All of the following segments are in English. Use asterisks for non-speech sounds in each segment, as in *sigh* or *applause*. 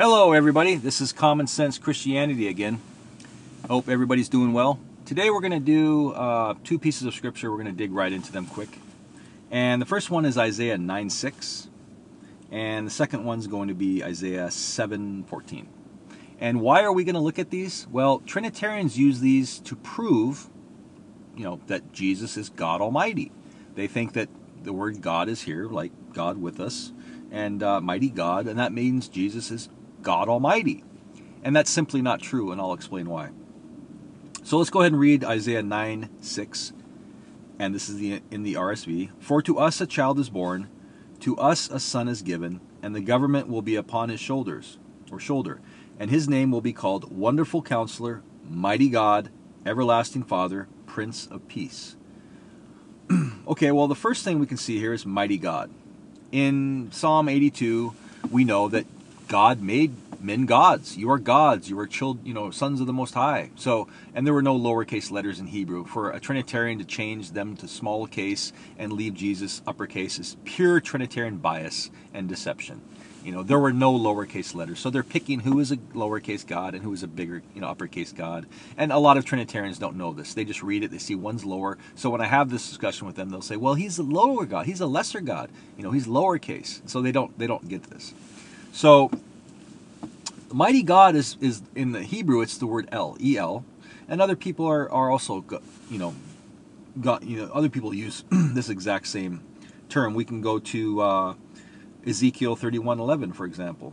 Hello, everybody. This is Common Sense Christianity again. Hope everybody's doing well. Today we're going to do uh, two pieces of scripture. We're going to dig right into them quick. And the first one is Isaiah 9 6. And the second one's going to be Isaiah 7 14. And why are we going to look at these? Well, Trinitarians use these to prove, you know, that Jesus is God Almighty. They think that the word God is here, like God with us, and uh, mighty God, and that means Jesus is God Almighty. And that's simply not true, and I'll explain why. So let's go ahead and read Isaiah 9 6. And this is the, in the RSV. For to us a child is born, to us a son is given, and the government will be upon his shoulders, or shoulder and his name will be called Wonderful Counselor, Mighty God, Everlasting Father, Prince of Peace. *clears throat* okay, well, the first thing we can see here is Mighty God. In Psalm 82, we know that God made men gods. You are gods. You are children, you know, sons of the Most High. So, and there were no lowercase letters in Hebrew. For a Trinitarian to change them to small case and leave Jesus uppercase is pure Trinitarian bias and deception. You know, there were no lowercase letters, so they're picking who is a lowercase god and who is a bigger, you know, uppercase god. And a lot of Trinitarians don't know this. They just read it. They see one's lower. So when I have this discussion with them, they'll say, "Well, he's a lower god. He's a lesser god. You know, he's lowercase." So they don't they don't get this. So mighty God is is in the Hebrew. It's the word El, E L, and other people are are also you know, got you know other people use *clears throat* this exact same term. We can go to. Uh, Ezekiel 31:11 for example.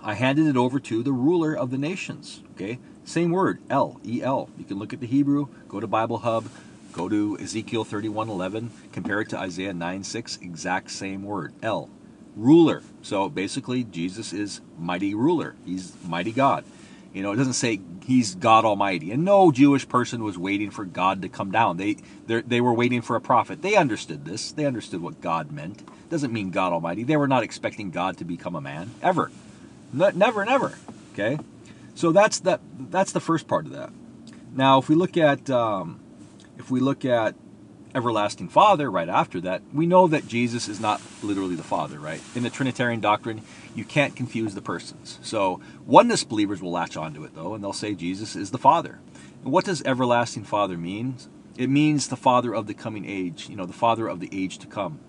I handed it over to the ruler of the nations, okay? Same word, El, E L. You can look at the Hebrew, go to Bible Hub, go to Ezekiel 31:11, compare it to Isaiah 9:6, exact same word, El. Ruler. So basically Jesus is mighty ruler. He's mighty God. You know, it doesn't say he's God Almighty. And no Jewish person was waiting for God to come down. They they were waiting for a prophet. They understood this. They understood what God meant. It doesn't mean God Almighty. They were not expecting God to become a man ever. Never, never. Okay, so that's that. That's the first part of that. Now, if we look at um, if we look at everlasting Father right after that, we know that Jesus is not literally the Father, right? In the Trinitarian doctrine, you can't confuse the persons. So oneness believers will latch onto it, though, and they'll say Jesus is the Father. And what does everlasting Father mean? It means the Father of the coming age, you know, the Father of the age to come.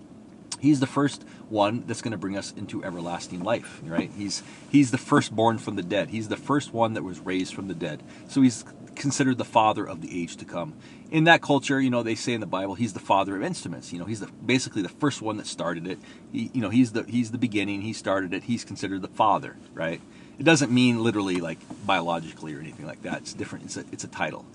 He's the first one that's going to bring us into everlasting life, right? He's he's the firstborn from the dead. He's the first one that was raised from the dead. So he's considered the father of the age to come. In that culture, you know, they say in the Bible, he's the father of instruments. You know, he's the, basically the first one that started it. He, you know, he's the he's the beginning. He started it. He's considered the father, right? It doesn't mean literally like biologically or anything like that. It's different. It's a it's a title,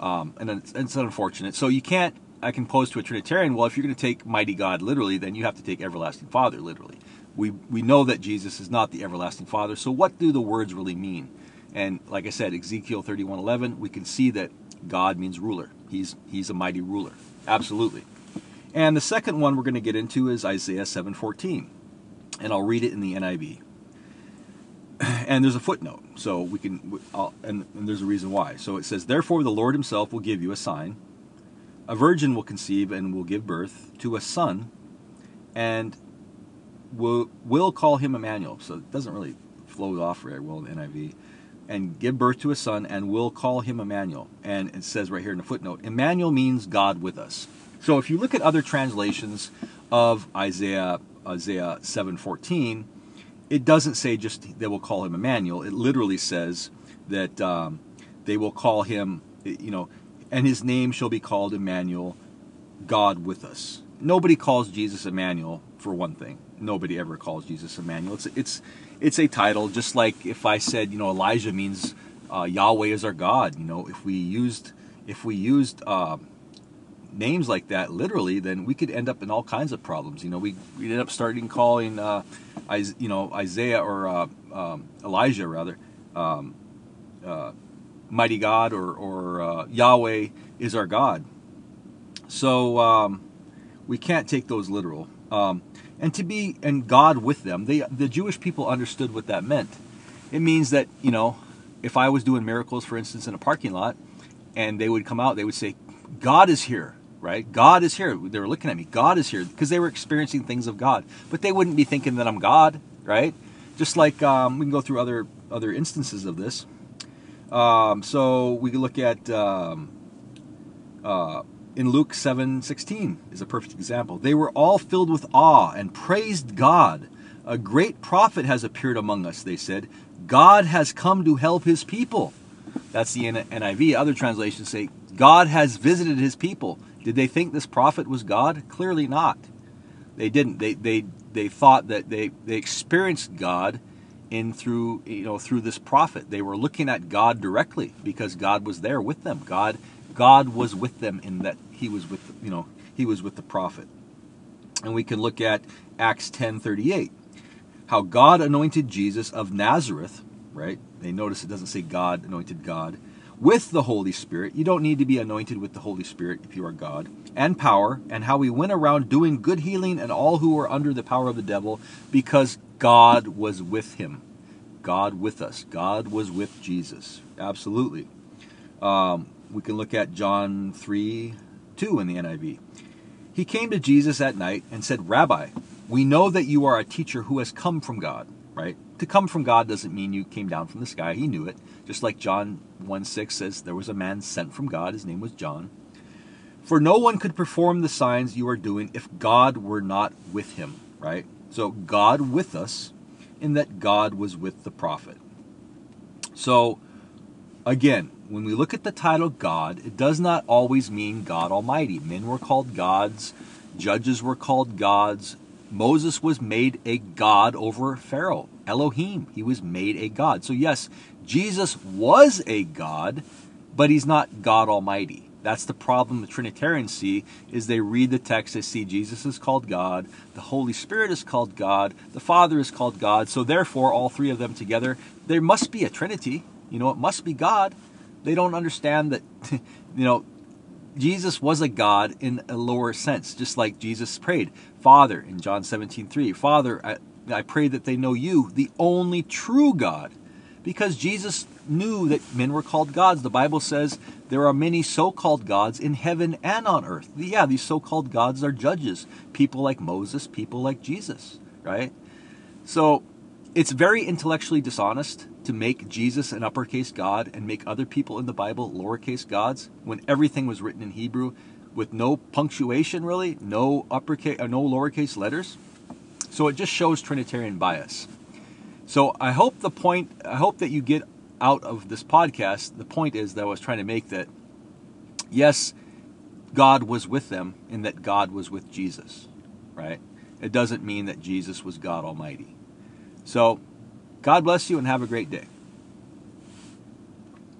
um, and it's, it's unfortunate. So you can't. I can pose to a Trinitarian. Well, if you're going to take mighty God literally, then you have to take everlasting Father literally. We we know that Jesus is not the everlasting Father. So what do the words really mean? And like I said, Ezekiel 31:11, we can see that God means ruler. He's he's a mighty ruler. Absolutely. And the second one we're going to get into is Isaiah 7:14. And I'll read it in the NIV. *clears throat* And there's a footnote, so we can, and, and there's a reason why. So it says, Therefore the Lord himself will give you a sign. A virgin will conceive and will give birth to a son, and will, will call him Emmanuel. So it doesn't really flow off very well in NIV and give birth to a son, and will call him Emmanuel. And it says right here in the footnote, Emmanuel means God with us. So if you look at other translations of Isaiah Isaiah 7:14, it doesn't say just they will call him Emmanuel. It literally says that um, they will call him, you know, and his name shall be called Emmanuel, God with us. Nobody calls Jesus Emmanuel for one thing. Nobody ever calls Jesus Emmanuel. It's it's it's a title, just like if I said, you know, Elijah means uh, Yahweh is our God. You know, if we used if we used uh, names like that literally, then we could end up in all kinds of problems. You know, we we end up starting calling, uh, you know, Isaiah or uh, um, Elijah rather, um, uh, mighty God or or uh, Yahweh is our God. So um, we can't take those literal. Um, and to be and God with them. They the Jewish people understood what that meant. It means that you know, if I was doing miracles, for instance, in a parking lot, and they would come out, they would say, "God is here." Right? God is here. They were looking at me. God is here because they were experiencing things of God, but they wouldn't be thinking that I'm God, right? Just like um, we can go through other other instances of this. Um, so we look at um, uh, in Luke seven sixteen is a perfect example. They were all filled with awe and praised God. A great prophet has appeared among us, they said. God has come to help his people. That's the NIV. Other translations say, God has visited his people. Did they think this prophet was God? Clearly not. They didn't. They, they, they thought that they, they experienced God in through you know through this prophet. They were looking at God directly because God was there with them. God God was with them in that he was with you know he was with the prophet. And we can look at Acts 10:38. How God anointed Jesus of Nazareth, right? They notice it doesn't say God anointed God with the Holy Spirit. You don't need to be anointed with the Holy Spirit if you are God. And power, and how he went around doing good healing and all who were under the power of the devil because God was with him. God with us. God was with Jesus. Absolutely. Um, we can look at John 3 2 in the NIV. He came to Jesus at night and said, Rabbi, we know that you are a teacher who has come from God, right? To come from God doesn't mean you came down from the sky. He knew it. Just like John 1 6 says, there was a man sent from God. His name was John. For no one could perform the signs you are doing if God were not with him, right? So God with us, in that God was with the prophet. So, again, when we look at the title God, it does not always mean God Almighty. Men were called gods, judges were called gods. Moses was made a god over Pharaoh, Elohim. He was made a god. So, yes, Jesus was a god, but he's not God Almighty. That's the problem the Trinitarians see is they read the text, they see Jesus is called God, the Holy Spirit is called God, the Father is called God, so therefore all three of them together, there must be a Trinity. You know, it must be God. They don't understand that *laughs* you know Jesus was a God in a lower sense, just like Jesus prayed, Father in John 17, 3, Father, I, pray that they know you, the only true God because Jesus knew that men were called gods. The Bible says there are many so called gods in heaven and on earth. Yeah, these so called gods are judges, people like Moses, people like Jesus, right? So it's very intellectually dishonest to make Jesus an uppercase God and make other people in the Bible lowercase gods when everything was written in Hebrew with no punctuation, really, no uppercase, or no lowercase letters. So it just shows Trinitarian bias. So I hope the point, I hope that you get out of this podcast, the point is that I was trying to make that, yes, God was with them in that God was with Jesus, right? It doesn't mean that Jesus was God Almighty. So, God bless you and have a great day.